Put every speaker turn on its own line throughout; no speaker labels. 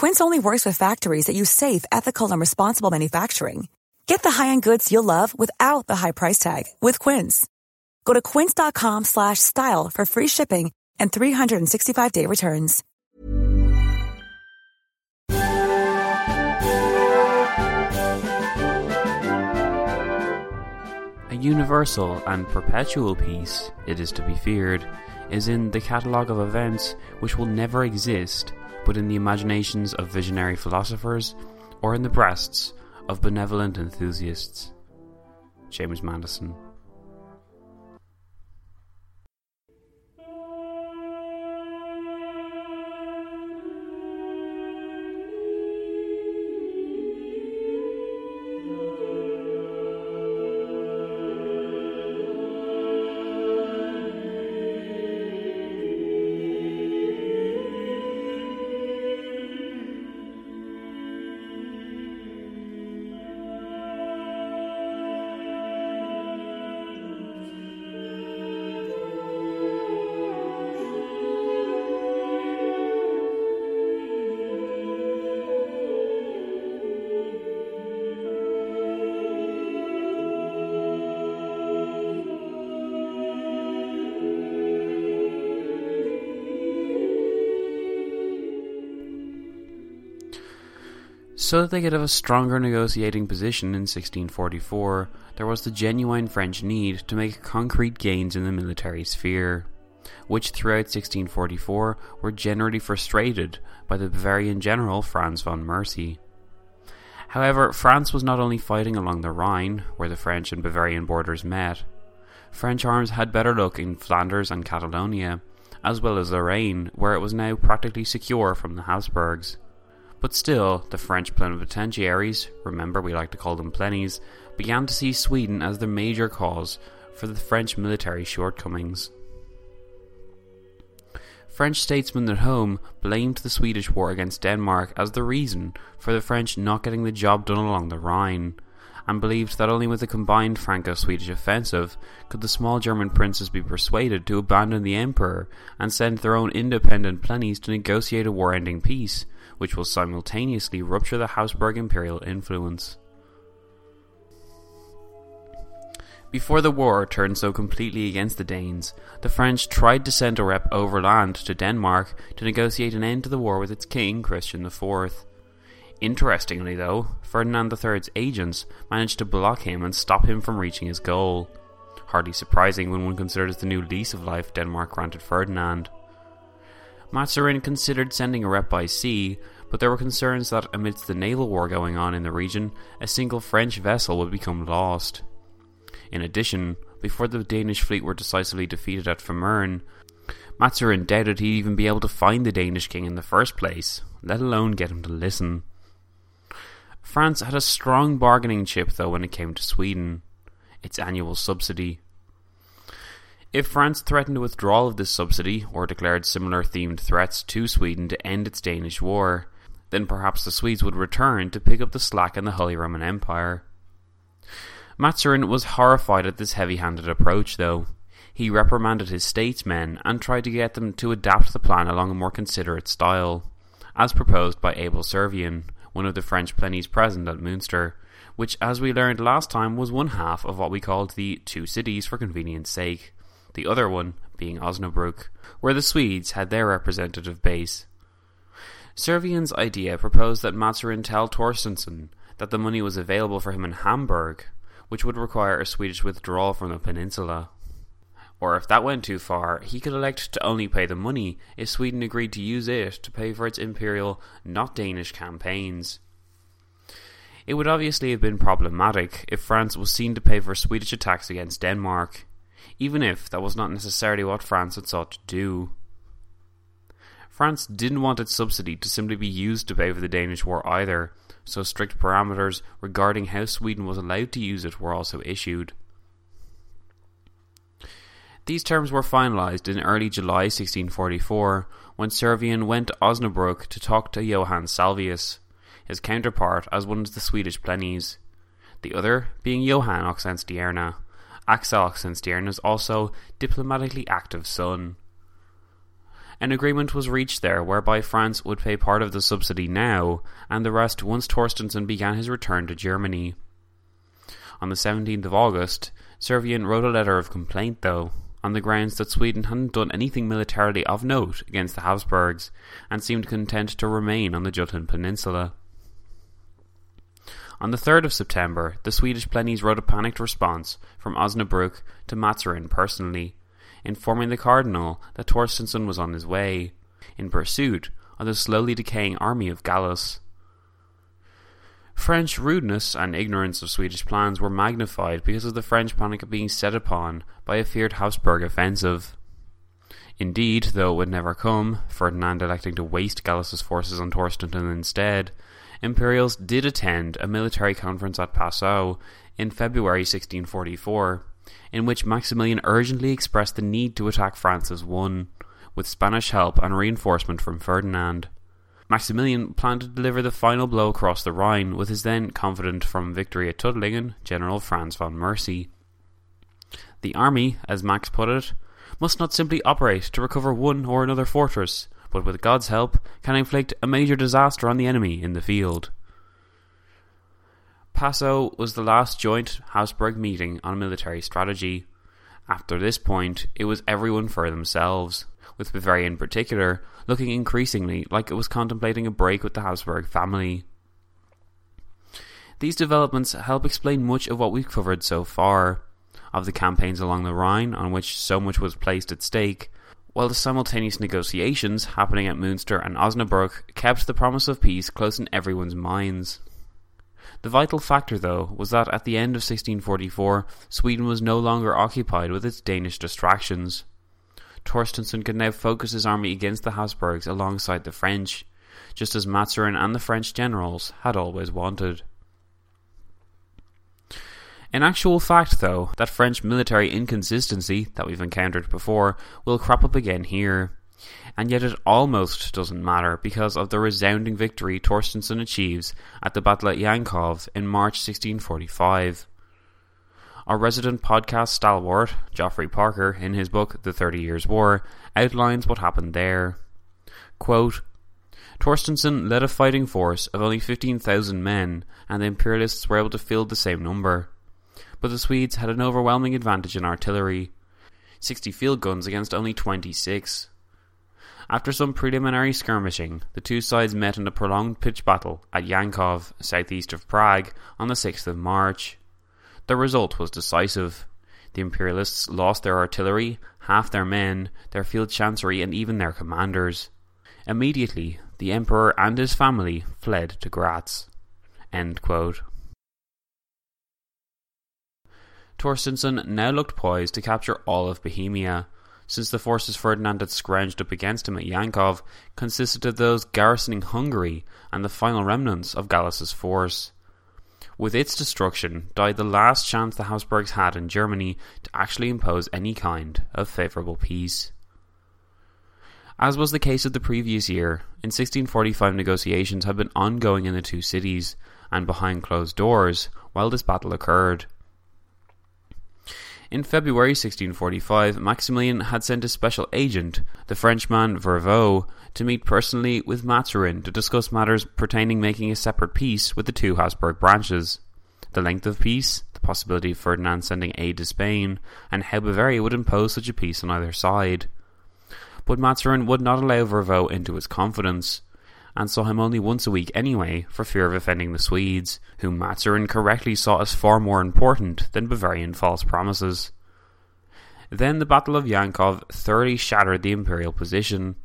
Quince only works with factories that use safe, ethical, and responsible manufacturing. Get the high-end goods you'll love without the high price tag with Quince. Go to quince.com slash style for free shipping and 365-day returns.
A universal and perpetual peace, it is to be feared, is in the catalogue of events which will never exist but in the imaginations of visionary philosophers or in the breasts of benevolent enthusiasts. James Madison. So that they could have a stronger negotiating position in 1644, there was the genuine French need to make concrete gains in the military sphere, which throughout 1644 were generally frustrated by the Bavarian general Franz von Mercy. However, France was not only fighting along the Rhine, where the French and Bavarian borders met. French arms had better luck in Flanders and Catalonia, as well as Lorraine, where it was now practically secure from the Habsburgs. But still, the French plenipotentiaries, remember we like to call them plennies, began to see Sweden as the major cause for the French military shortcomings. French statesmen at home blamed the Swedish war against Denmark as the reason for the French not getting the job done along the Rhine, and believed that only with a combined Franco Swedish offensive could the small German princes be persuaded to abandon the Emperor and send their own independent plennies to negotiate a war ending peace, which will simultaneously rupture the Habsburg imperial influence. Before the war turned so completely against the Danes, the French tried to send a rep overland to Denmark to negotiate an end to the war with its king, Christian IV. Interestingly, though, Ferdinand III's agents managed to block him and stop him from reaching his goal. Hardly surprising when one considers the new lease of life Denmark granted Ferdinand. Mazarin considered sending a rep by sea, but there were concerns that amidst the naval war going on in the region, a single French vessel would become lost. In addition, before the Danish fleet were decisively defeated at Fehmarn, Mazarin doubted he'd even be able to find the Danish king in the first place, let alone get him to listen. France had a strong bargaining chip, though, when it came to Sweden its annual subsidy. If France threatened withdrawal of this subsidy, or declared similar themed threats to Sweden to end its Danish war, then perhaps the Swedes would return to pick up the slack in the Holy Roman Empire. Mazarin was horrified at this heavy handed approach, though. He reprimanded his statesmen and tried to get them to adapt the plan along a more considerate style, as proposed by Abel Servien, one of the French plennies present at Munster, which, as we learned last time, was one half of what we called the Two Cities for convenience sake, the other one being Osnabrück, where the Swedes had their representative base. Servien's idea proposed that Mazarin tell Torstensson that the money was available for him in Hamburg, which would require a Swedish withdrawal from the peninsula. Or if that went too far, he could elect to only pay the money if Sweden agreed to use it to pay for its imperial, not Danish campaigns. It would obviously have been problematic if France was seen to pay for Swedish attacks against Denmark, even if that was not necessarily what France had sought to do. France didn't want its subsidy to simply be used to pay for the Danish war either, so strict parameters regarding how Sweden was allowed to use it were also issued. These terms were finalised in early July 1644 when Servien went to Osnabrück to talk to Johann Salvius, his counterpart as one of the Swedish plennies, the other being Johann Oxenstierna, Axel Oxenstierna's also diplomatically active son. An agreement was reached there whereby France would pay part of the subsidy now, and the rest once Torstenson began his return to Germany. On the 17th of August, Servien wrote a letter of complaint, though, on the grounds that Sweden hadn't done anything militarily of note against the Habsburgs and seemed content to remain on the Jutland Peninsula. On the 3rd of September, the Swedish plennies wrote a panicked response from Osnabrück to Mazarin personally, informing the cardinal that Torstenson was on his way, in pursuit of the slowly decaying army of Gallas. French rudeness and ignorance of Swedish plans were magnified because of the French panic of being set upon by a feared Habsburg offensive. Indeed, though it would never come, Ferdinand electing to waste Gallas's forces on Torstenson instead, Imperials did attend a military conference at Passau in February 1644, in which Maximilian urgently expressed the need to attack France as one, with Spanish help and reinforcement from Ferdinand. Maximilian planned to deliver the final blow across the Rhine with his then confident from victory at Tuttlingen, General Franz von Mercy. The army, as Max put it, must not simply operate to recover one or another fortress, but with God's help can inflict a major disaster on the enemy in the field. Passau was the last joint Habsburg meeting on military strategy. After this point, it was everyone for themselves, with Bavaria in particular looking increasingly like it was contemplating a break with the Habsburg family. These developments help explain much of what we've covered so far, of the campaigns along the Rhine on which so much was placed at stake, while the simultaneous negotiations happening at Münster and Osnabrück kept the promise of peace close in everyone's minds. The vital factor, though, was that at the end of 1644, Sweden was no longer occupied with its Danish distractions. Torstenson could now focus his army against the Habsburgs alongside the French, just as Mazarin and the French generals had always wanted. In actual fact, though, that French military inconsistency that we've encountered before will crop up again here. And yet it almost doesn't matter because of the resounding victory Torstenson achieves at the Battle of Yankov in March 1645. Our resident podcast stalwart, Geoffrey Parker, in his book The Thirty Years' War, outlines what happened there. Quote, Torstenson led a fighting force of only 15,000 men, and the Imperialists were able to field the same number but the Swedes had an overwhelming advantage in artillery 60 field guns against only 26. After some preliminary skirmishing, the two sides met in a prolonged pitched battle at Yankov, southeast of Prague, on the 6th of March. The result was decisive. The Imperialists lost their artillery, half their men, their field chancery, and even their commanders. Immediately, the Emperor and his family fled to Graz. End quote. Torstenson now looked poised to capture all of Bohemia, since the forces Ferdinand had scrounged up against him at Yankov consisted of those garrisoning Hungary and the final remnants of Gallas's force. With its destruction died the last chance the Habsburgs had in Germany to actually impose any kind of favourable peace. As was the case of the previous year, in 1645 negotiations had been ongoing in the two cities and behind closed doors while this battle occurred. In February 1645, Maximilian had sent a special agent, the Frenchman Vervaux, to meet personally with Mazarin to discuss matters pertaining making a separate peace with the two Habsburg branches. The length of peace, the possibility of Ferdinand sending aid to Spain, and how Bavaria would impose such a peace on either side. But Mazarin would not allow Vervaux into his confidence, and saw him only once a week anyway for fear of offending the Swedes, whom Mazarin correctly saw as far more important than Bavarian false promises. Then the Battle of Yankov thoroughly shattered the imperial position,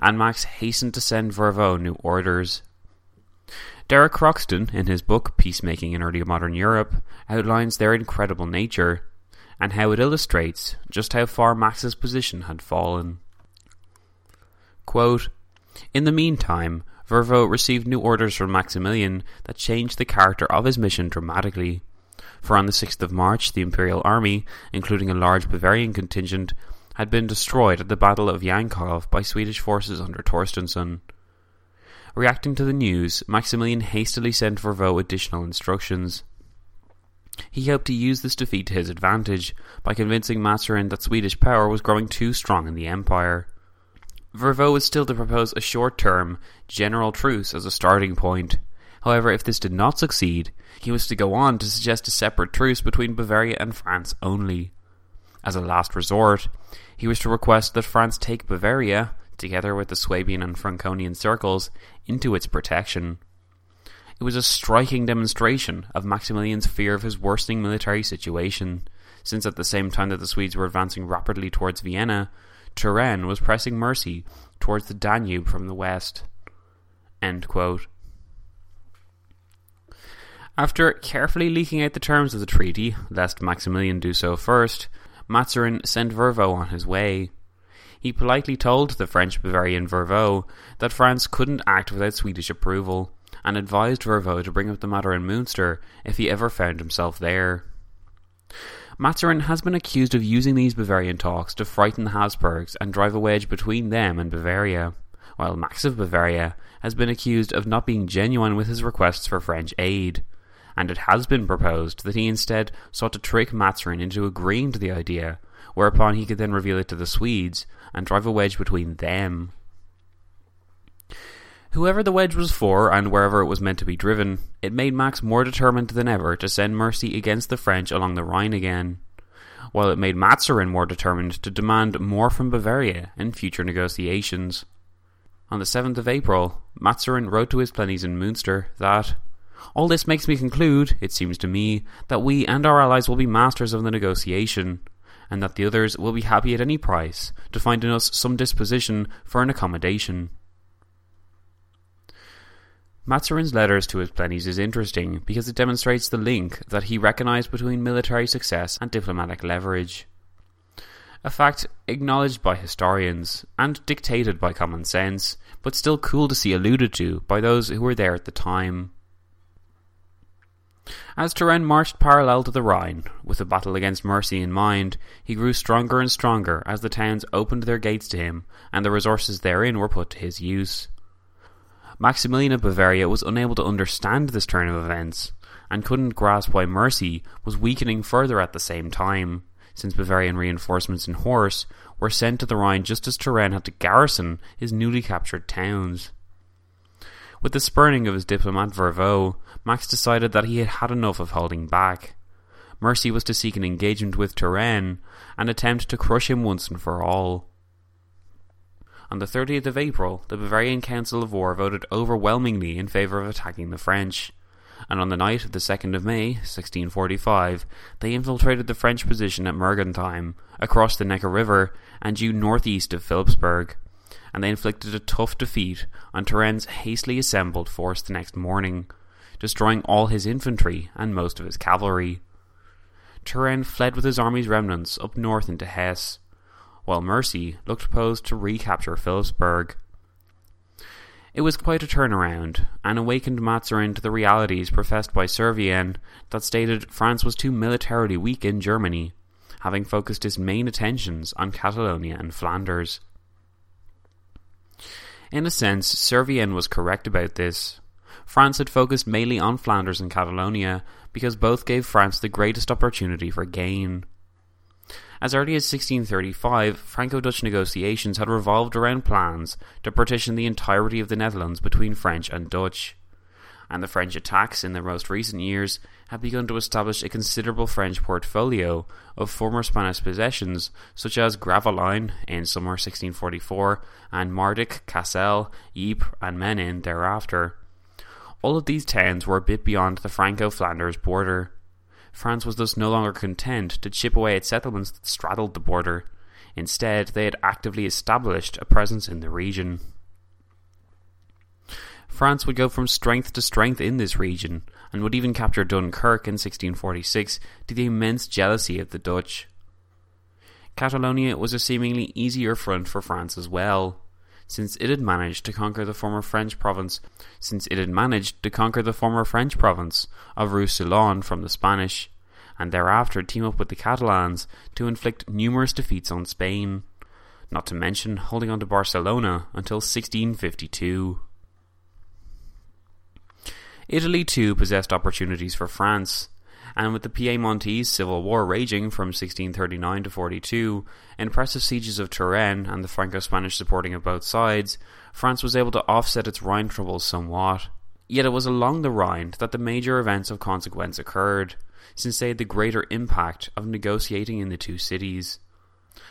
and Max hastened to send Vervaux new orders. Derek Croxton, in his book Peacemaking in Early Modern Europe, outlines their incredible nature and how it illustrates just how far Max's position had fallen. Quote, in the meantime, Vervaux received new orders from Maximilian that changed the character of his mission dramatically. For on the 6th of March, the Imperial Army, including a large Bavarian contingent, had been destroyed at the Battle of Yankov by Swedish forces under Torstensson. Reacting to the news, Maximilian hastily sent Vervaux additional instructions. He hoped to use this defeat to his advantage by convincing Mazarin that Swedish power was growing too strong in the empire. Vervaux was still to propose a short term, general truce as a starting point. However, if this did not succeed, he was to go on to suggest a separate truce between Bavaria and France only. As a last resort, he was to request that France take Bavaria, together with the Swabian and Franconian circles, into its protection. It was a striking demonstration of Maximilian's fear of his worsening military situation, since at the same time that the Swedes were advancing rapidly towards Vienna, Turenne was pressing Mercy towards the Danube from the west. After carefully leaking out the terms of the treaty, lest Maximilian do so first, Mazarin sent Vervaux on his way. He politely told the French Bavarian Vervaux that France couldn't act without Swedish approval, and advised Vervaux to bring up the matter in Munster if he ever found himself there. Mazarin has been accused of using these Bavarian talks to frighten the Habsburgs and drive a wedge between them and Bavaria, while Max of Bavaria has been accused of not being genuine with his requests for French aid, and it has been proposed that he instead sought to trick Mazarin into agreeing to the idea, whereupon he could then reveal it to the Swedes and drive a wedge between them. Whoever the wedge was for, and wherever it was meant to be driven, it made Max more determined than ever to send Mercy against the French along the Rhine again, while it made Mazarin more determined to demand more from Bavaria in future negotiations. On the 7th of April, Mazarin wrote to his plennies in Munster that all this makes me conclude, it seems to me, that we and our allies will be masters of the negotiation, and that the others will be happy at any price to find in us some disposition for an accommodation. Mazarin's letters to his plennies is interesting because it demonstrates the link that he recognized between military success and diplomatic leverage. A fact acknowledged by historians and dictated by common sense, but still cool to see alluded to by those who were there at the time. As Turenne marched parallel to the Rhine, with the battle against Mercy in mind, he grew stronger and stronger as the towns opened their gates to him and the resources therein were put to his use. Maximilian of Bavaria was unable to understand this turn of events, and couldn't grasp why Mercy was weakening further at the same time, since Bavarian reinforcements in horse were sent to the Rhine just as Turenne had to garrison his newly captured towns. With the spurning of his diplomat Vervaux, Max decided that he had had enough of holding back. Mercy was to seek an engagement with Turenne and attempt to crush him once and for all. On the 30th of April, the Bavarian Council of War voted overwhelmingly in favour of attacking the French, and on the night of the 2nd of May, 1645, they infiltrated the French position at Mergentheim, across the Neckar River, and due northeast of Philipsburg, and they inflicted a tough defeat on Turenne's hastily assembled force the next morning, destroying all his infantry and most of his cavalry. Turenne fled with his army's remnants up north into Hesse, while Mercy looked poised to recapture Philipsburg. It was quite a turnaround, and awakened Mazarin to the realities professed by Servien that stated France was too militarily weak in Germany, having focused his main attentions on Catalonia and Flanders. In a sense, Servien was correct about this. France had focused mainly on Flanders and Catalonia because both gave France the greatest opportunity for gain. As early as 1635, Franco Dutch negotiations had revolved around plans to partition the entirety of the Netherlands between French and Dutch, and the French attacks in the most recent years had begun to establish a considerable French portfolio of former Spanish possessions such as Gravelines in summer 1644 and Mardyk, Cassel, Ypres, and Menin thereafter. All of these towns were a bit beyond the Franco Flanders border. France was thus no longer content to chip away at settlements that straddled the border. Instead, they had actively established a presence in the region. France would go from strength to strength in this region, and would even capture Dunkirk in 1646 to the immense jealousy of the Dutch. Catalonia was a seemingly easier front for France as well, since it had managed to conquer the former French province since it had managed to conquer the former French province of Roussillon from the Spanish, and thereafter team up with the Catalans to inflict numerous defeats on Spain, not to mention holding on to Barcelona until 1652. Italy too possessed opportunities for France, and with the Piedmontese civil war raging from 1639 to 42, impressive sieges of Turenne and the Franco-Spanish supporting of both sides, France was able to offset its Rhine troubles somewhat. Yet it was along the Rhine that the major events of consequence occurred, since they had the greater impact of negotiating in the two cities.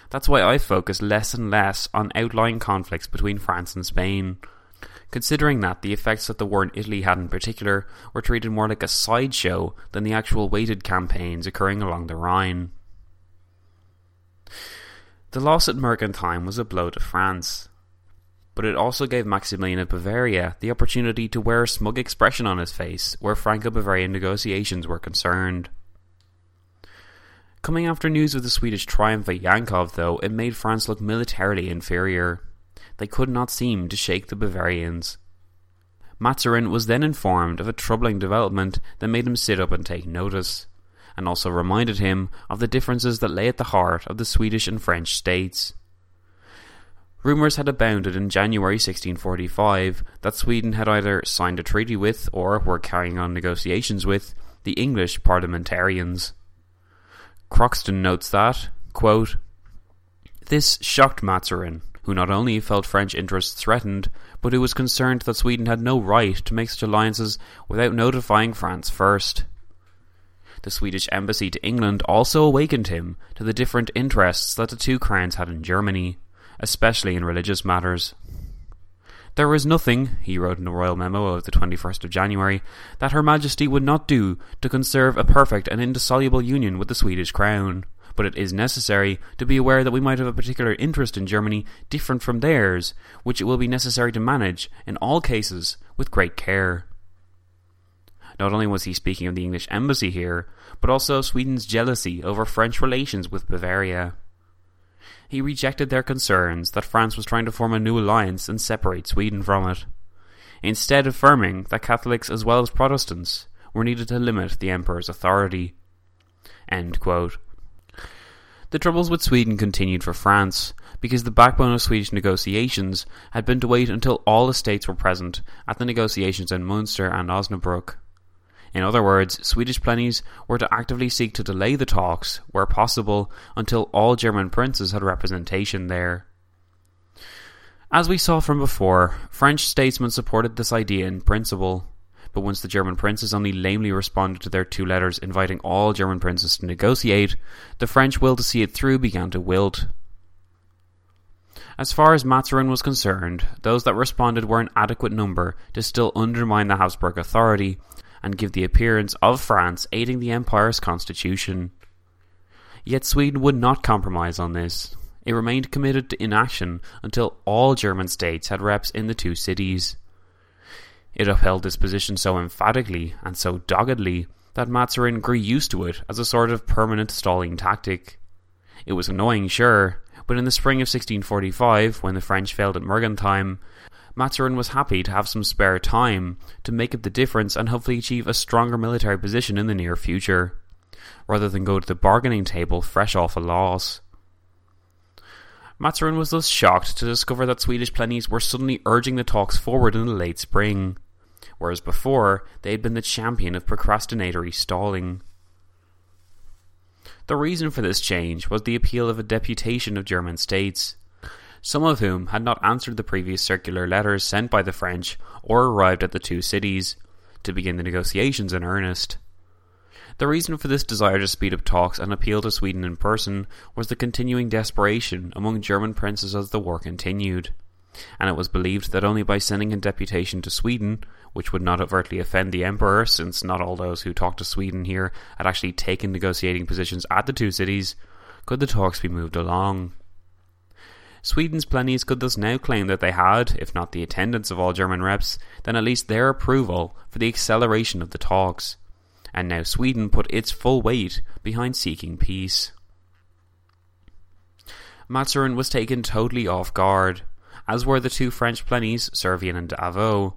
That's why I focus less and less on outlying conflicts between France and Spain, considering that the effects that the war in Italy had in particular were treated more like a sideshow than the actual weighted campaigns occurring along the Rhine. The loss at Mergentheim was a blow to France, but it also gave Maximilian of Bavaria the opportunity to wear a smug expression on his face where Franco Bavarian negotiations were concerned. Coming after news of the Swedish triumph at Yankov, though, it made France look militarily inferior they could not seem to shake the Bavarians. Mazarin was then informed of a troubling development that made him sit up and take notice, and also reminded him of the differences that lay at the heart of the Swedish and French states. Rumours had abounded in January 1645 that Sweden had either signed a treaty with, or were carrying on negotiations with, the English parliamentarians. Croxton notes that, quote, This shocked Mazarin, who not only felt French interests threatened, but who was concerned that Sweden had no right to make such alliances without notifying France first. The Swedish embassy to England also awakened him to the different interests that the two crowns had in Germany, especially in religious matters. There was nothing, he wrote in a royal memo of the 21st of January, that Her Majesty would not do to conserve a perfect and indissoluble union with the Swedish crown but it is necessary to be aware that we might have a particular interest in Germany different from theirs, which it will be necessary to manage, in all cases, with great care. Not only was he speaking of the English embassy here, but also Sweden's jealousy over French relations with Bavaria. He rejected their concerns that France was trying to form a new alliance and separate Sweden from it, instead affirming that Catholics as well as Protestants were needed to limit the Emperor's authority. The troubles with Sweden continued for France, because the backbone of Swedish negotiations had been to wait until all the states were present at the negotiations in Munster and Osnabrück. In other words, Swedish plennies were to actively seek to delay the talks, where possible, until all German princes had representation there. As we saw from before, French statesmen supported this idea in principle, but once the German princes only lamely responded to their two letters inviting all German princes to negotiate, the French will to see it through began to wilt. As far as Mazarin was concerned, those that responded were an adequate number to still undermine the Habsburg authority and give the appearance of France aiding the empire's constitution. Yet Sweden would not compromise on this. It remained committed to inaction until all German states had reps in the two cities. It upheld this position so emphatically and so doggedly that Mazarin grew used to it as a sort of permanent stalling tactic. It was annoying, sure, but in the spring of 1645, when the French failed at Mergentheim, Mazarin was happy to have some spare time to make up the difference and hopefully achieve a stronger military position in the near future, rather than go to the bargaining table fresh off a loss. Mazarin was thus shocked to discover that Swedish plennies were suddenly urging the talks forward in the late spring whereas before they had been the champion of procrastinatory stalling. The reason for this change was the appeal of a deputation of German states, some of whom had not answered the previous circular letters sent by the French or arrived at the two cities, to begin the negotiations in earnest. The reason for this desire to speed up talks and appeal to Sweden in person was the continuing desperation among German princes as the war continued, and it was believed that only by sending a deputation to Sweden, which would not overtly offend the emperor, since not all those who talked to Sweden here had actually taken negotiating positions at the two cities, could the talks be moved along. Sweden's plennies could thus now claim that they had, if not the attendance of all German reps, then at least their approval for the acceleration of the talks. And now Sweden put its full weight behind seeking peace. Mazarin was taken totally off guard, as were the two French plennies, Servien and Avaux.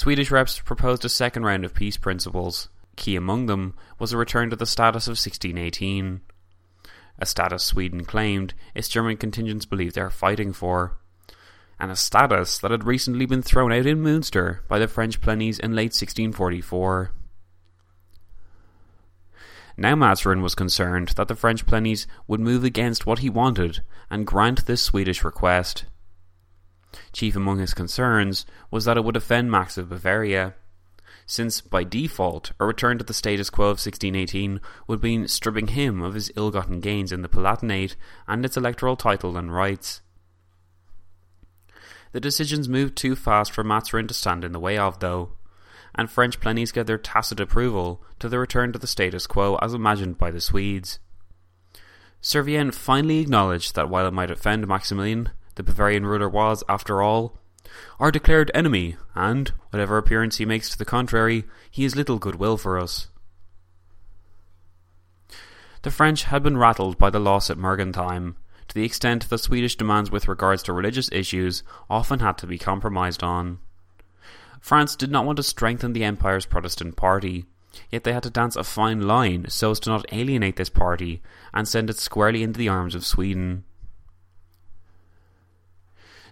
Swedish reps proposed a second round of peace principles. Key among them was a return to the status of 1618 a status Sweden claimed its German contingents believed they were fighting for, and a status that had recently been thrown out in Munster by the French plennies in late 1644. Now Mazarin was concerned that the French plennies would move against what he wanted and grant this Swedish request. Chief among his concerns was that it would offend Max of Bavaria, since by default a return to the status quo of 1618 would mean stripping him of his ill-gotten gains in the Palatinate and its electoral title and rights. The decisions moved too fast for Mazarin to stand in the way of, though, and French plennies gave their tacit approval to the return to the status quo as imagined by the Swedes. Servien finally acknowledged that while it might offend Maximilian, the Bavarian ruler was, after all, our declared enemy, and, whatever appearance he makes to the contrary, he has little goodwill for us. The French had been rattled by the loss at Mergentheim, to the extent that Swedish demands with regards to religious issues often had to be compromised on. France did not want to strengthen the Empire's Protestant party, yet they had to dance a fine line so as to not alienate this party and send it squarely into the arms of Sweden.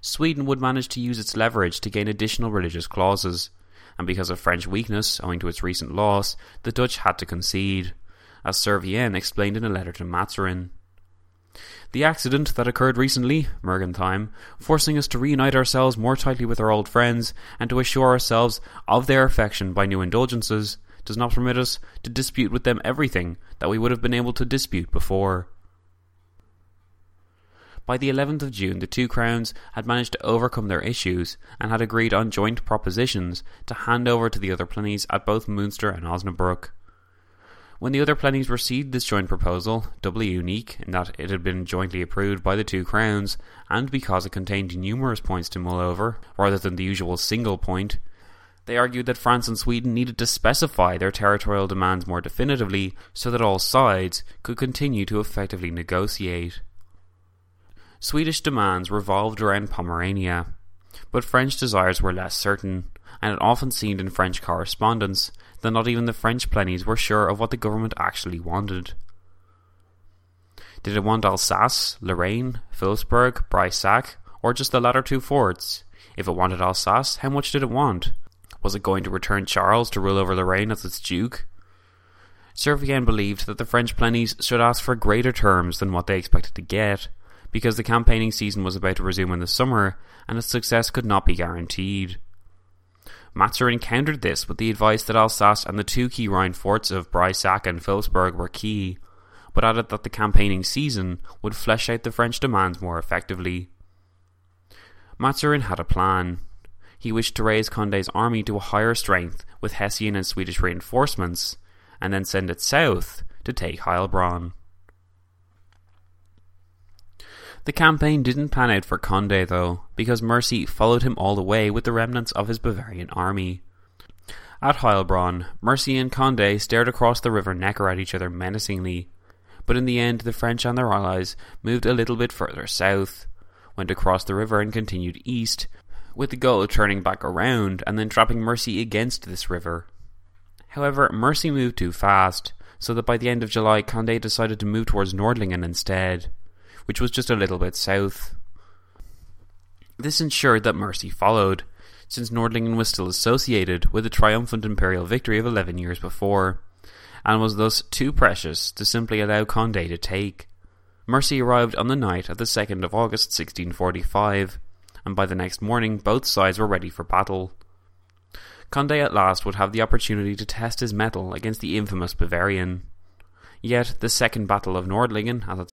Sweden would manage to use its leverage to gain additional religious clauses, and because of French weakness owing to its recent loss, the Dutch had to concede, as Servien explained in a letter to Mazarin. The accident that occurred recently, Mergentheim, forcing us to reunite ourselves more tightly with our old friends and to assure ourselves of their affection by new indulgences, does not permit us to dispute with them everything that we would have been able to dispute before. By the 11th of June, the two crowns had managed to overcome their issues and had agreed on joint propositions to hand over to the other plennies at both Munster and Osnabrück. When the other plennies received this joint proposal, doubly unique in that it had been jointly approved by the two crowns, and because it contained numerous points to mull over, rather than the usual single point, they argued that France and Sweden needed to specify their territorial demands more definitively so that all sides could continue to effectively negotiate. Swedish demands revolved around Pomerania, but French desires were less certain, and it often seemed in French correspondence that not even the French plennies were sure of what the government actually wanted. Did it want Alsace, Lorraine, Philipsburg, Breisach, or just the latter two forts? If it wanted Alsace, how much did it want? Was it going to return Charles to rule over Lorraine as its duke? Servien believed that the French plennies should ask for greater terms than what they expected to get, because the campaigning season was about to resume in the summer and its success could not be guaranteed. Mazarin encountered this with the advice that Alsace and the two key Rhine forts of Breisach and Philipsburg were key, but added that the campaigning season would flesh out the French demands more effectively. Mazarin had a plan. He wished to raise Conde's army to a higher strength with Hessian and Swedish reinforcements, and then send it south to take Heilbronn. The campaign didn't pan out for Conde, though, because Mercy followed him all the way with the remnants of his Bavarian army. At Heilbronn, Mercy and Conde stared across the river Neckar at each other menacingly, but in the end the French and their allies moved a little bit further south, went across the river and continued east, with the goal of turning back around and then trapping Mercy against this river. However, Mercy moved too fast, so that by the end of July Conde decided to move towards Nordlingen instead which was just a little bit south. This ensured that Mercy followed, since Nordlingen was still associated with the triumphant imperial victory of eleven years before, and was thus too precious to simply allow Conde to take. Mercy arrived on the night of the 2nd of August 1645, and by the next morning both sides were ready for battle. Conde at last would have the opportunity to test his mettle against the infamous Bavarian. Yet the Second Battle of Nordlingen, as it's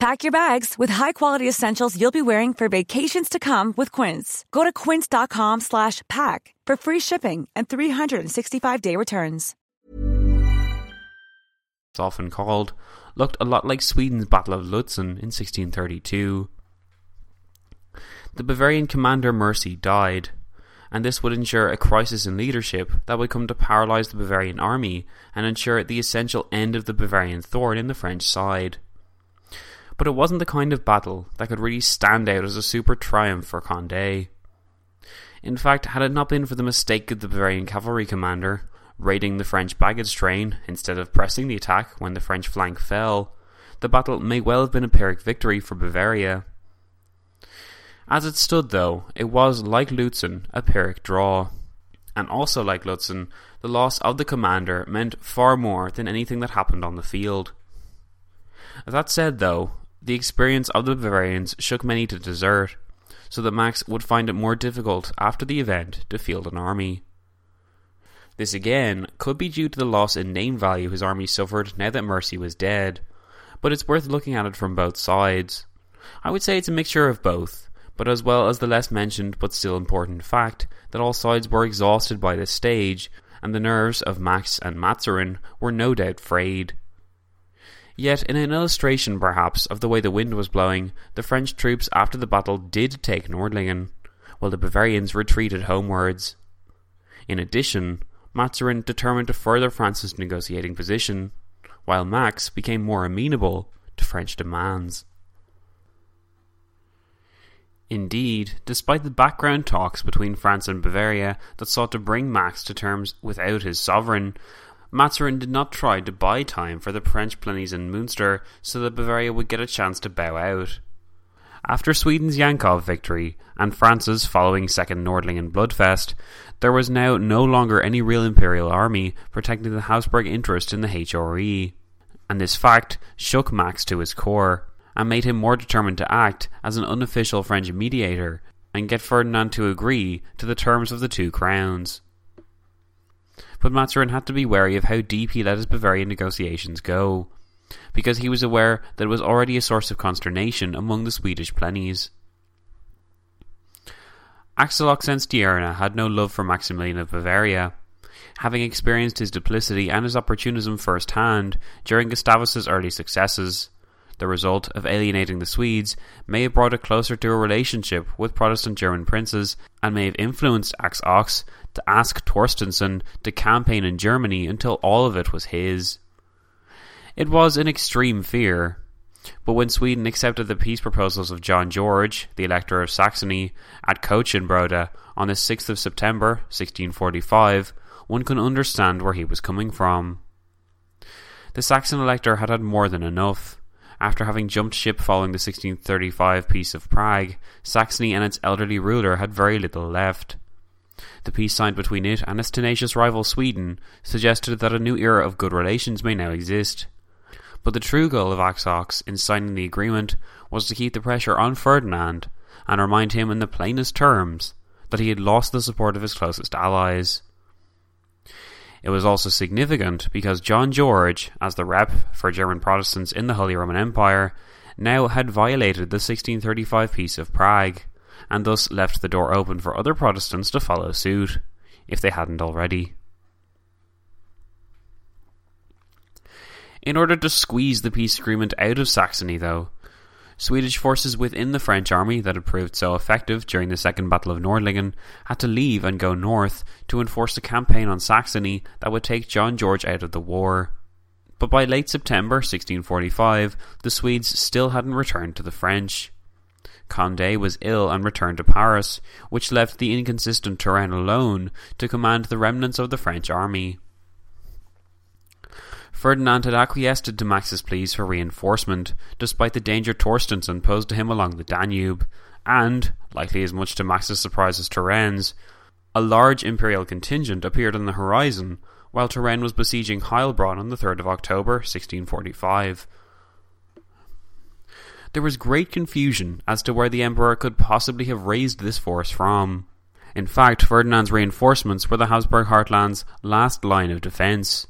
Pack your bags with high-quality essentials you'll be wearing for vacations to come with Quince. Go to quince.com slash pack for free shipping and 365-day returns.
it's often called, looked a lot like Sweden's Battle of Lutzen in 1632. The Bavarian commander Mercy died, and this would ensure a crisis in leadership that would come to paralyse the Bavarian army and ensure the essential end of the Bavarian thorn in the French side. But it wasn't the kind of battle that could really stand out as a super triumph for Condé. In fact, had it not been for the mistake of the Bavarian cavalry commander, raiding the French baggage train instead of pressing the attack when the French flank fell, the battle may well have been a Pyrrhic victory for Bavaria. As it stood, though, it was, like Lutzen, a Pyrrhic draw. And also like Lutzen, the loss of the commander meant far more than anything that happened on the field. That said, though, the experience of the Bavarians shook many to desert, so that Max would find it more difficult after the event to field an army. This again could be due to the loss in name value his army suffered now that Mercy was dead, but it's worth looking at it from both sides. I would say it's a mixture of both, but as well as the less mentioned but still important fact that all sides were exhausted by this stage, and the nerves of Max and Mazarin were no doubt frayed. Yet, in an illustration perhaps of the way the wind was blowing, the French troops after the battle did take Nordlingen, while the Bavarians retreated homewards. In addition, Mazarin determined to further France's negotiating position, while Max became more amenable to French demands. Indeed, despite the background talks between France and Bavaria that sought to bring Max to terms without his sovereign, Mazarin did not try to buy time for the French plenties in Munster so that Bavaria would get a chance to bow out. After Sweden's Yankov victory and France's following Second Nordlingen Bloodfest, there was now no longer any real imperial army protecting the Habsburg interest in the HRE, and this fact shook Max to his core and made him more determined to act as an unofficial French mediator and get Ferdinand to agree to the terms of the two crowns. But Mazarin had to be wary of how deep he let his Bavarian negotiations go, because he was aware that it was already a source of consternation among the Swedish plennies. Axel Oxenstierna had no love for Maximilian of Bavaria, having experienced his duplicity and his opportunism first-hand during Gustavus's early successes. The result of alienating the Swedes may have brought it closer to a relationship with Protestant German princes and may have influenced Axe Ox to ask Torstensson to campaign in Germany until all of it was his. It was an extreme fear, but when Sweden accepted the peace proposals of John George, the Elector of Saxony, at Kötzschenbroda on the 6th of September 1645, one can understand where he was coming from. The Saxon elector had had more than enough. After having jumped ship following the 1635 Peace of Prague, Saxony and its elderly ruler had very little left. The peace signed between it and its tenacious rival Sweden suggested that a new era of good relations may now exist. But the true goal of Axox in signing the agreement was to keep the pressure on Ferdinand and remind him in the plainest terms that he had lost the support of his closest allies. It was also significant because John George, as the rep for German Protestants in the Holy Roman Empire, now had violated the 1635 Peace of Prague, and thus left the door open for other Protestants to follow suit, if they hadn't already. In order to squeeze the peace agreement out of Saxony, though, Swedish forces within the French army that had proved so effective during the Second Battle of Nordlingen had to leave and go north to enforce a campaign on Saxony that would take John George out of the war. But by late September 1645, the Swedes still hadn't returned to the French. Conde was ill and returned to Paris, which left the inconsistent Turenne alone to command the remnants of the French army. Ferdinand had acquiesced to Max's pleas for reinforcement, despite the danger Torstenson posed to him along the Danube, and, likely as much to Max's surprise as Turenne's, a large imperial contingent appeared on the horizon, while Turenne was besieging Heilbronn on the 3rd of October, 1645. There was great confusion as to where the Emperor could possibly have raised this force from. In fact, Ferdinand's reinforcements were the Habsburg heartland's last line of defence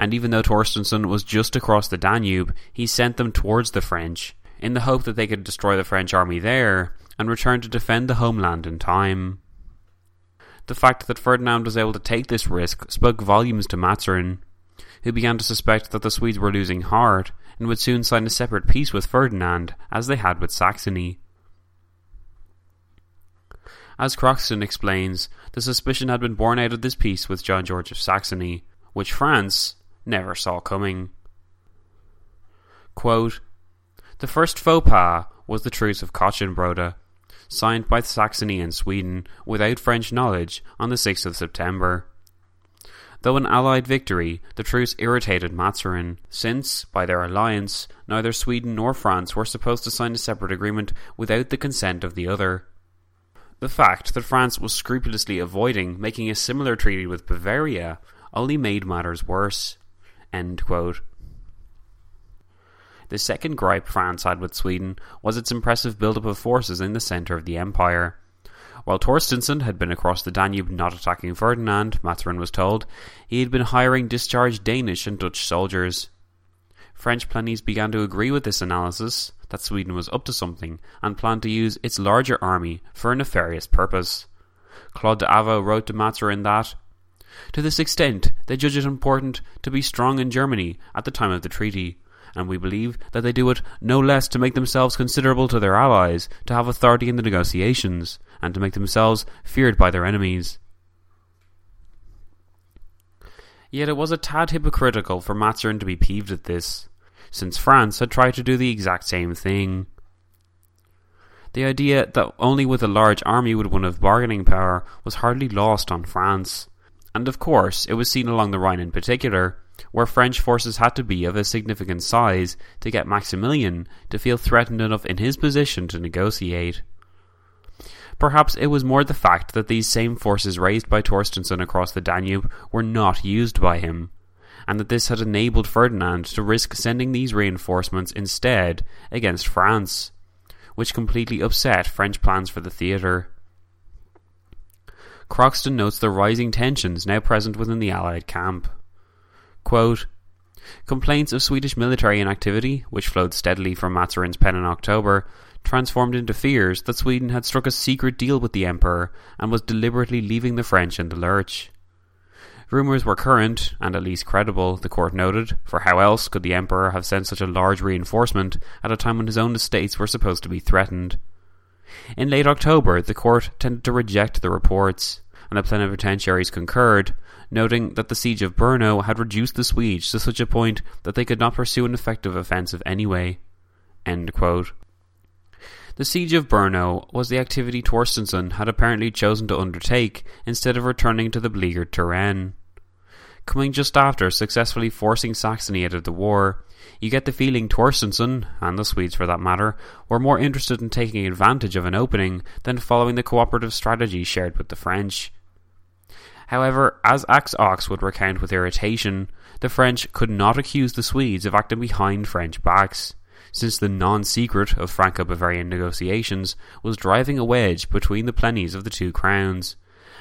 and even though Torstenson was just across the Danube, he sent them towards the French, in the hope that they could destroy the French army there and return to defend the homeland in time. The fact that Ferdinand was able to take this risk spoke volumes to Mazarin, who began to suspect that the Swedes were losing heart and would soon sign a separate peace with Ferdinand, as they had with Saxony. As Croxton explains, the suspicion had been born out of this peace with John George of Saxony, which France, never saw coming. Quote, the first faux pas was the Truce of Kötzschenbroda, signed by Saxony and Sweden without French knowledge on the 6th of September. Though an Allied victory, the truce irritated Mazarin, since, by their alliance, neither Sweden nor France were supposed to sign a separate agreement without the consent of the other. The fact that France was scrupulously avoiding making a similar treaty with Bavaria only made matters worse. The second gripe France had with Sweden was its impressive build-up of forces in the centre of the empire. While Torstenson had been across the Danube not attacking Ferdinand, Mazarin was told, he had been hiring discharged Danish and Dutch soldiers. French plennies began to agree with this analysis that Sweden was up to something and planned to use its larger army for a nefarious purpose. Claude de d'Avaux wrote to Mazarin that to this extent, they judge it important to be strong in Germany at the time of the treaty, and we believe that they do it no less to make themselves considerable to their allies, to have authority in the negotiations, and to make themselves feared by their enemies. Yet it was a tad hypocritical for Mazarin to be peeved at this, since France had tried to do the exact same thing. The idea that only with a large army would one have bargaining power was hardly lost on France, and of course it was seen along the Rhine in particular, where French forces had to be of a significant size to get Maximilian to feel threatened enough in his position to negotiate. Perhaps it was more the fact that these same forces raised by Torstenson across the Danube were not used by him, and that this had enabled Ferdinand to risk sending these reinforcements instead against France, which completely upset French plans for the theatre. Croxton notes the rising tensions now present within the Allied camp. Quote, Complaints of Swedish military inactivity, which flowed steadily from Mazarin's pen in October, transformed into fears that Sweden had struck a secret deal with the Emperor and was deliberately leaving the French in the lurch. Rumours were current, and at least credible, the court noted, for how else could the Emperor have sent such a large reinforcement at a time when his own estates were supposed to be threatened? In late October, the court tended to reject the reports, and the plenipotentiaries concurred, noting that the siege of Brno had reduced the Swedes to such a point that they could not pursue an effective offensive anyway. The siege of Brno was the activity Torstenson had apparently chosen to undertake instead of returning to the beleaguered Turenne. Coming just after successfully forcing Saxony out of the war, you get the feeling Torstenson, and the Swedes for that matter, were more interested in taking advantage of an opening than following the cooperative strategy shared with the French. However, as Axe Ox would recount with irritation, the French could not accuse the Swedes of acting behind French backs, since the non secret of Franco Bavarian negotiations was driving a wedge between the plennies of the two crowns,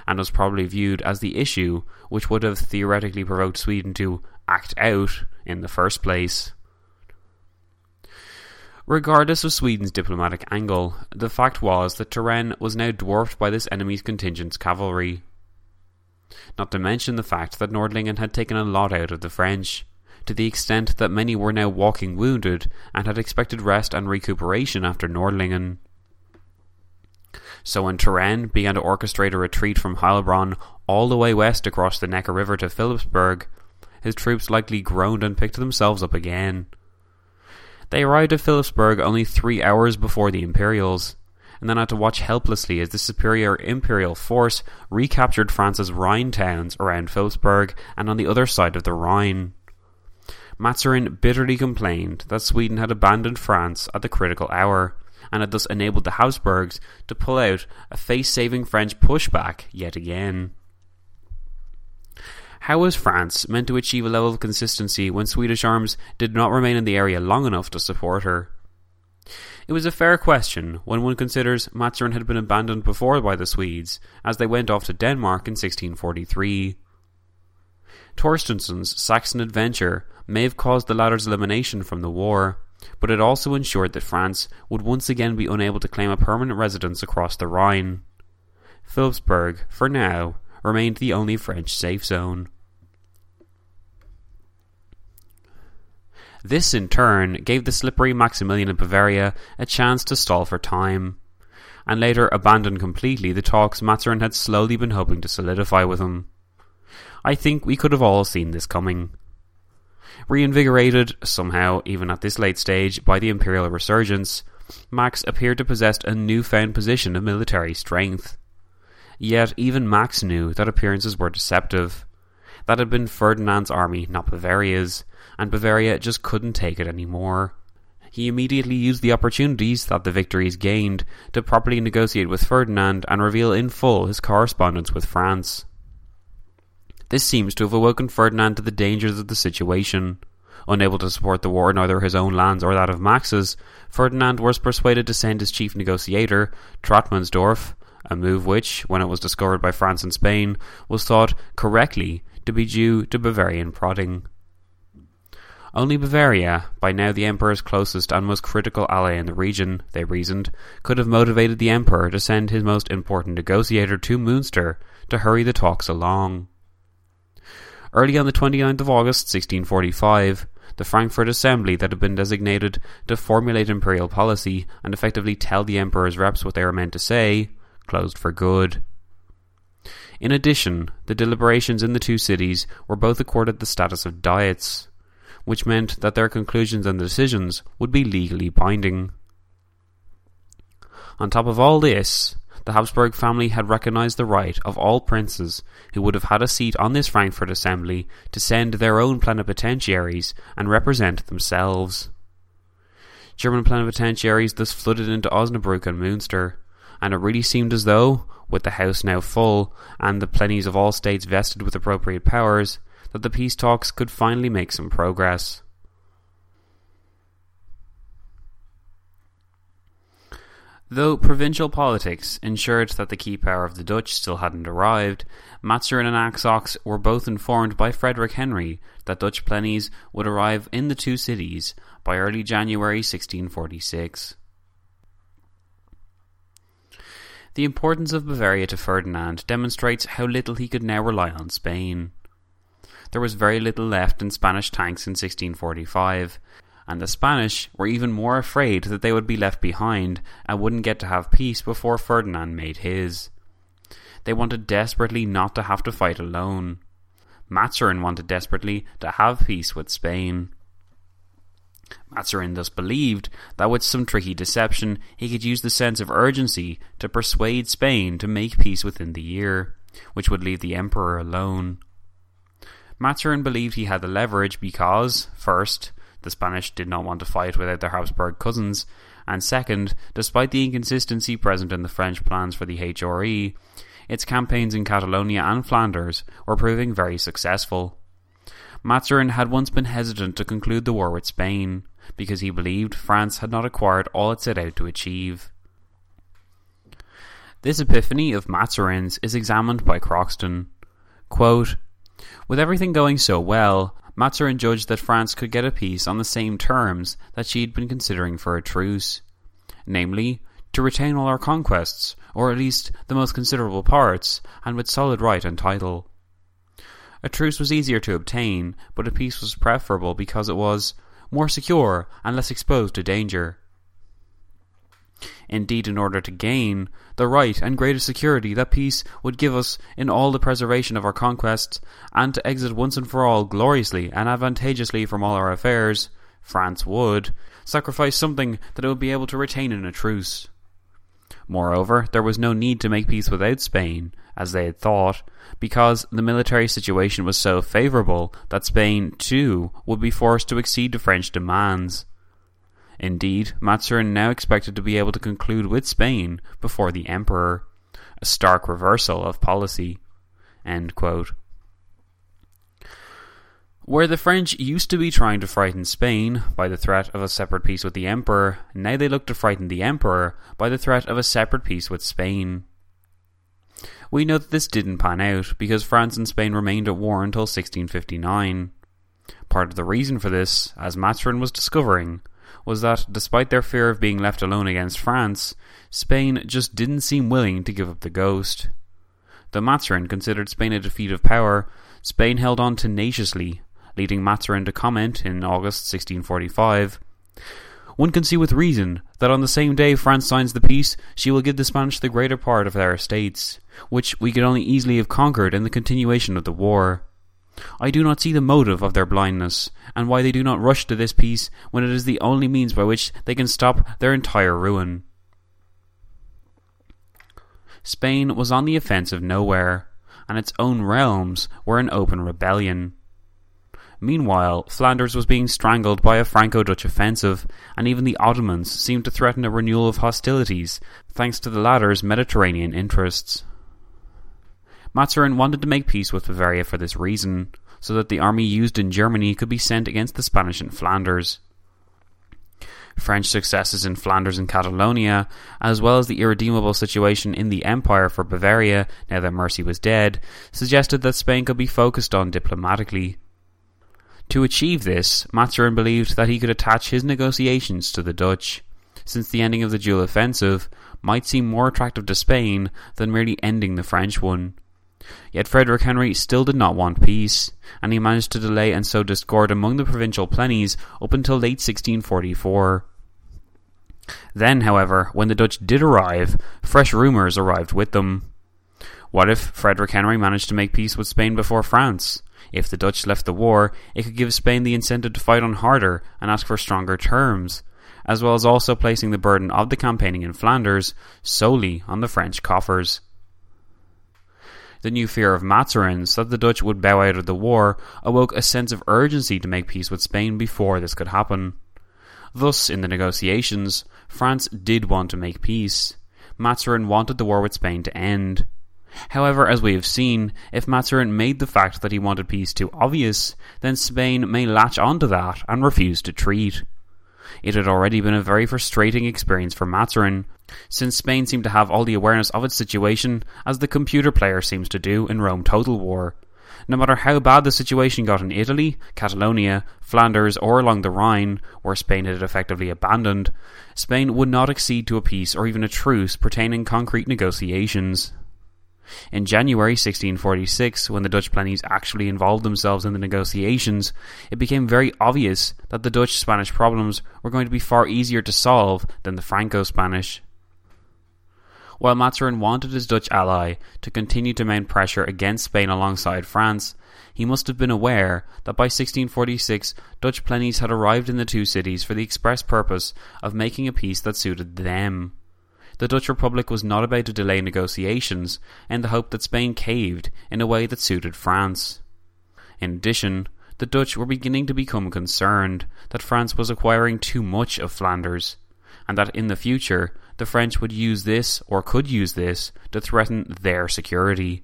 and was probably viewed as the issue which would have theoretically provoked Sweden to act out in the first place. Regardless of Sweden's diplomatic angle, the fact was that Turenne was now dwarfed by this enemy's contingent's cavalry, not to mention the fact that Nordlingen had taken a lot out of the French, to the extent that many were now walking wounded and had expected rest and recuperation after Nordlingen. So when Turenne began to orchestrate a retreat from Heilbronn all the way west across the Neckar River to Philipsburg, his troops likely groaned and picked themselves up again. They arrived at Philipsburg only three hours before the Imperials, and then had to watch helplessly as the superior imperial force recaptured France's Rhine towns around Philipsburg and on the other side of the Rhine. Mazarin bitterly complained that Sweden had abandoned France at the critical hour, and had thus enabled the Habsburgs to pull out a face saving French pushback yet again. How was France meant to achieve a level of consistency when Swedish arms did not remain in the area long enough to support her? It was a fair question when one considers Mazarin had been abandoned before by the Swedes, as they went off to Denmark in 1643. Torstensson's Saxon adventure may have caused the latter's elimination from the war, but it also ensured that France would once again be unable to claim a permanent residence across the Rhine. Philipsburg, for now, remained the only French safe zone. This, in turn, gave the slippery Maximilian of Bavaria a chance to stall for time, and later abandoned completely the talks Mazarin had slowly been hoping to solidify with him. I think we could have all seen this coming. Reinvigorated, somehow, even at this late stage, by the imperial resurgence, Max appeared to possess a newfound position of military strength. Yet even Max knew that appearances were deceptive. That had been Ferdinand's army, not Bavaria's, and Bavaria just couldn't take it anymore. He immediately used the opportunities that the victories gained to properly negotiate with Ferdinand and reveal in full his correspondence with France. This seems to have awoken Ferdinand to the dangers of the situation. Unable to support the war in either his own lands or that of Max's, Ferdinand was persuaded to send his chief negotiator, Trautmannsdorf, a move which, when it was discovered by France and Spain, was thought correctly to be due to Bavarian prodding. Only Bavaria, by now the Emperor's closest and most critical ally in the region, they reasoned, could have motivated the Emperor to send his most important negotiator to Münster to hurry the talks along. Early on the 29th of August 1645, the Frankfurt Assembly that had been designated to formulate imperial policy and effectively tell the Emperor's reps what they were meant to say, closed for good. In addition, the deliberations in the two cities were both accorded the status of diets, which meant that their conclusions and decisions would be legally binding. On top of all this, the Habsburg family had recognized the right of all princes who would have had a seat on this Frankfurt assembly to send their own plenipotentiaries and represent themselves. German plenipotentiaries thus flooded into Osnabrück and Münster, and it really seemed as though, with the house now full and the plennies of all states vested with appropriate powers, that the peace talks could finally make some progress. Though provincial politics ensured that the key power of the Dutch still hadn't arrived, Mazarin and Axe-Ox were both informed by Frederick Henry that Dutch plennies would arrive in the two cities by early January 1646. The importance of Bavaria to Ferdinand demonstrates how little he could now rely on Spain there was very little left in Spanish tanks in 1645, and the Spanish were even more afraid that they would be left behind and wouldn't get to have peace before Ferdinand made his. They wanted desperately not to have to fight alone. Mazarin wanted desperately to have peace with Spain. Mazarin thus believed that with some tricky deception he could use the sense of urgency to persuade Spain to make peace within the year, which would leave the Emperor alone. Mazarin believed he had the leverage because, first, the Spanish did not want to fight without their Habsburg cousins, and second, despite the inconsistency present in the French plans for the HRE, its campaigns in Catalonia and Flanders were proving very successful. Mazarin had once been hesitant to conclude the war with Spain because he believed France had not acquired all it set out to achieve. This epiphany of Mazarin's is examined by Croxton. Quote, With everything going so well, Mazarin judged that France could get a peace on the same terms that she had been considering for a truce, namely, to retain all our conquests, or at least the most considerable parts, and with solid right and title. A truce was easier to obtain, but a peace was preferable because it was more secure and less exposed to danger. Indeed, in order to gain the right and greater security that peace would give us in all the preservation of our conquests, and to exit once and for all gloriously and advantageously from all our affairs, France would sacrifice something that it would be able to retain in a truce. Moreover, there was no need to make peace without Spain, as they had thought, because the military situation was so favourable that Spain, too, would be forced to accede to French demands. Indeed, Mazarin now expected to be able to conclude with Spain before the Emperor, a stark reversal of policy. Where the French used to be trying to frighten Spain by the threat of a separate peace with the Emperor, now they look to frighten the Emperor by the threat of a separate peace with Spain. We know that this didn't pan out because France and Spain remained at war until 1659. Part of the reason for this, as Mazarin was discovering, was that despite their fear of being left alone against France, Spain just didn't seem willing to give up the ghost. Though Mazarin considered Spain a defeat of power, Spain held on tenaciously leading Mazarin to comment in August 1645 One can see with reason that on the same day France signs the peace, she will give the Spanish the greater part of their estates, which we could only easily have conquered in the continuation of the war. I do not see the motive of their blindness, and why they do not rush to this peace when it is the only means by which they can stop their entire ruin. Spain was on the offensive nowhere, and its own realms were in open rebellion. Meanwhile, Flanders was being strangled by a Franco Dutch offensive, and even the Ottomans seemed to threaten a renewal of hostilities, thanks to the latter's Mediterranean interests. Mazarin wanted to make peace with Bavaria for this reason, so that the army used in Germany could be sent against the Spanish in Flanders. French successes in Flanders and Catalonia, as well as the irredeemable situation in the Empire for Bavaria now that Mercy was dead, suggested that Spain could be focused on diplomatically. To achieve this, Mazarin believed that he could attach his negotiations to the Dutch, since the ending of the dual offensive might seem more attractive to Spain than merely ending the French one. Yet Frederick Henry still did not want peace, and he managed to delay and sow discord among the provincial plennies up until late 1644. Then, however, when the Dutch did arrive, fresh rumours arrived with them. What if Frederick Henry managed to make peace with Spain before France? If the Dutch left the war, it could give Spain the incentive to fight on harder and ask for stronger terms, as well as also placing the burden of the campaigning in Flanders solely on the French coffers. The new fear of Mazarin's that the Dutch would bow out of the war awoke a sense of urgency to make peace with Spain before this could happen. Thus, in the negotiations, France did want to make peace. Mazarin wanted the war with Spain to end. However, as we have seen, if Mazarin made the fact that he wanted peace too obvious, then Spain may latch onto that and refuse to treat. It had already been a very frustrating experience for Mazarin, since Spain seemed to have all the awareness of its situation as the computer player seems to do in Rome Total War. No matter how bad the situation got in Italy, Catalonia, Flanders, or along the Rhine, where Spain had effectively abandoned, Spain would not accede to a peace or even a truce pertaining concrete negotiations. In January 1646, when the Dutch plennies actually involved themselves in the negotiations, it became very obvious that the Dutch Spanish problems were going to be far easier to solve than the Franco Spanish. While Mazarin wanted his Dutch ally to continue to mount pressure against Spain alongside France, he must have been aware that by 1646 Dutch plennies had arrived in the two cities for the express purpose of making a peace that suited them the Dutch Republic was not about to delay negotiations in the hope that Spain caved in a way that suited France. In addition, the Dutch were beginning to become concerned that France was acquiring too much of Flanders, and that in the future the French would use this, or could use this, to threaten their security.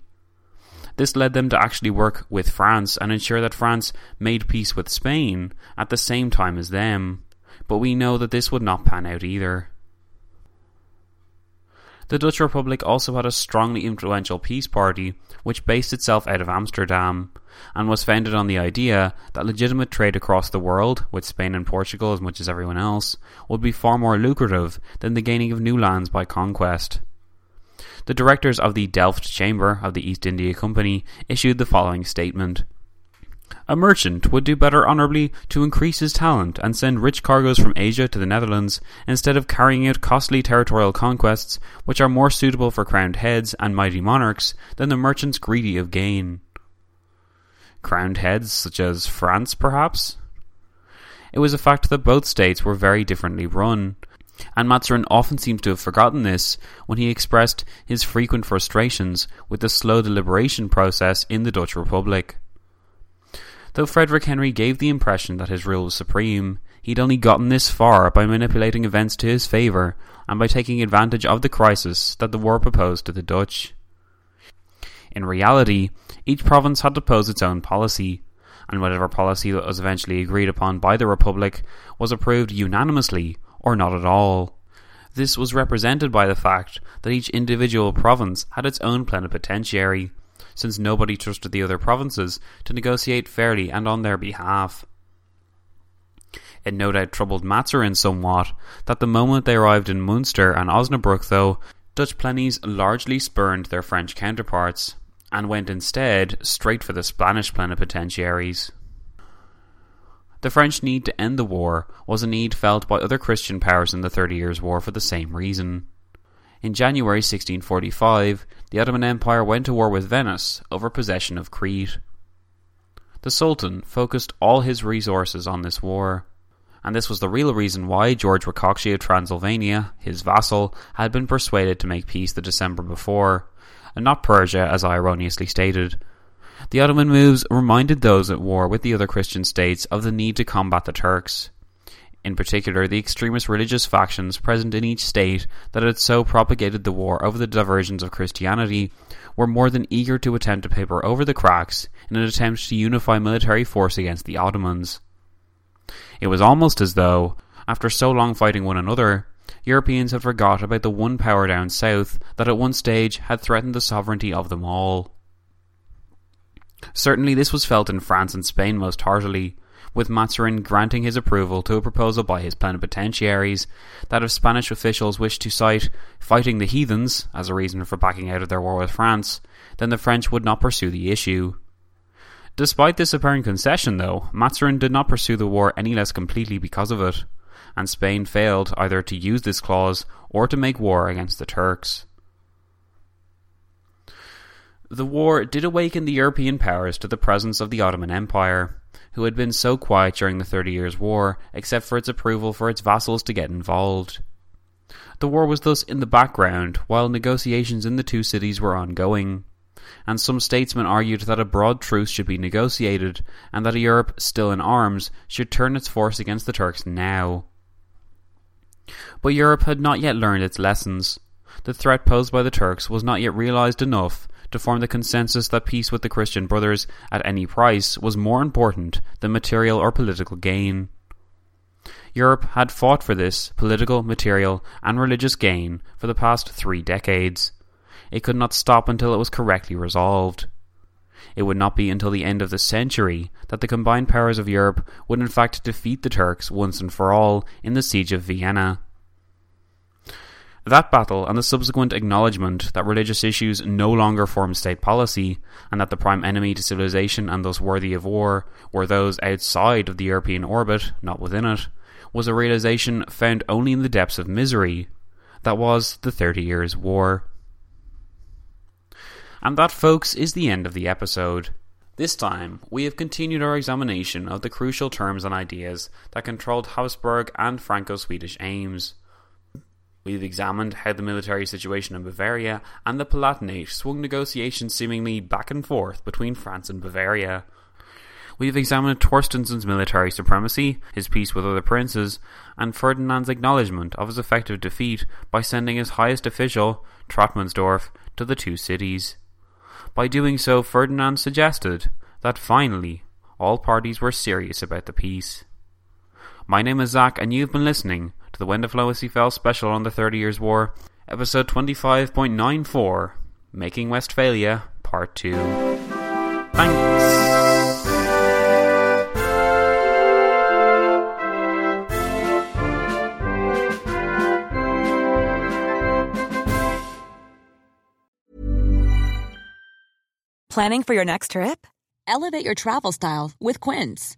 This led them to actually work with France and ensure that France made peace with Spain at the same time as them, but we know that this would not pan out either. The Dutch Republic also had a strongly influential peace party, which based itself out of Amsterdam, and was founded on the idea that legitimate trade across the world, with Spain and Portugal as much as everyone else, would be far more lucrative than the gaining of new lands by conquest. The directors of the Delft Chamber of the East India Company issued the following statement. A merchant would do better honourably to increase his talent and send rich cargoes from Asia to the Netherlands instead of carrying out costly territorial conquests which are more suitable for crowned heads and mighty monarchs than the merchants greedy of gain. Crowned heads such as France, perhaps? It was a fact that both states were very differently run, and Mazarin often seems to have forgotten this when he expressed his frequent frustrations with the slow deliberation process in the Dutch Republic. Though Frederick Henry gave the impression that his rule was supreme, he'd only gotten this far by manipulating events to his favour and by taking advantage of the crisis that the war proposed to the Dutch. In reality, each province had to pose its own policy, and whatever policy that was eventually agreed upon by the Republic was approved unanimously or not at all. This was represented by the fact that each individual province had its own plenipotentiary, since nobody trusted the other provinces to negotiate fairly and on their behalf. It no doubt troubled Mazarin somewhat that the moment they arrived in Munster and Osnabruck, though, Dutch plennies largely spurned their French counterparts and went instead straight for the Spanish plenipotentiaries. The French need to end the war was a need felt by other Christian powers in the Thirty Years' War for the same reason. In January 1645, the Ottoman Empire went to war with Venice over possession of Crete. The Sultan focused all his resources on this war, and this was the real reason why George Rákóczi of Transylvania, his vassal, had been persuaded to make peace the December before, and not Persia as I erroneously stated. The Ottoman moves reminded those at war with the other Christian states of the need to combat the Turks in particular the extremist religious factions present in each state that had so propagated the war over the diversions of Christianity, were more than eager to attempt to paper over the cracks in an attempt to unify military force against the Ottomans. It was almost as though, after so long fighting one another, Europeans had forgot about the one power down south that at one stage had threatened the sovereignty of them all. Certainly this was felt in France and Spain most heartily, with Mazarin granting his approval to a proposal by his plenipotentiaries that if Spanish officials wished to cite fighting the heathens as a reason for backing out of their war with France, then the French would not pursue the issue. Despite this apparent concession, though, Mazarin did not pursue the war any less completely because of it, and Spain failed either to use this clause or to make war against the Turks. The war did awaken the European powers to the presence of the Ottoman Empire, who had been so quiet during the Thirty Years' War, except for its approval for its vassals to get involved. The war was thus in the background while negotiations in the two cities were ongoing, and some statesmen argued that a broad truce should be negotiated and that Europe still in arms should turn its force against the Turks now. But Europe had not yet learned its lessons. The threat posed by the Turks was not yet realized enough to form the consensus that peace with the Christian brothers at any price was more important than material or political gain. Europe had fought for this political, material, and religious gain for the past three decades. It could not stop until it was correctly resolved. It would not be until the end of the century that the combined powers of Europe would in fact defeat the Turks once and for all in the Siege of Vienna. That battle and the subsequent acknowledgement that religious issues no longer form state policy, and that the prime enemy to civilization and thus worthy of war were those outside of the European orbit, not within it, was a realization found only in the depths of misery. That was the Thirty Years' War. And that, folks, is the end of the episode. This time, we have continued our examination of the crucial terms and ideas that controlled Habsburg and Franco Swedish aims. We've examined how the military situation in Bavaria and the Palatinate swung negotiations seemingly back and forth between France and Bavaria. We've examined Torstensson's military supremacy, his peace with other princes, and Ferdinand's acknowledgement of his effective defeat by sending his highest official, Trautmannsdorf, to the two cities. By doing so, Ferdinand suggested that finally all parties were serious about the peace. My name is Zach, and you've been listening to the When Diplomacy Fell special on the Thirty Years' War, episode 25.94 Making Westphalia, Part 2. Thanks!
Planning for your next trip?
Elevate your travel style with Quince.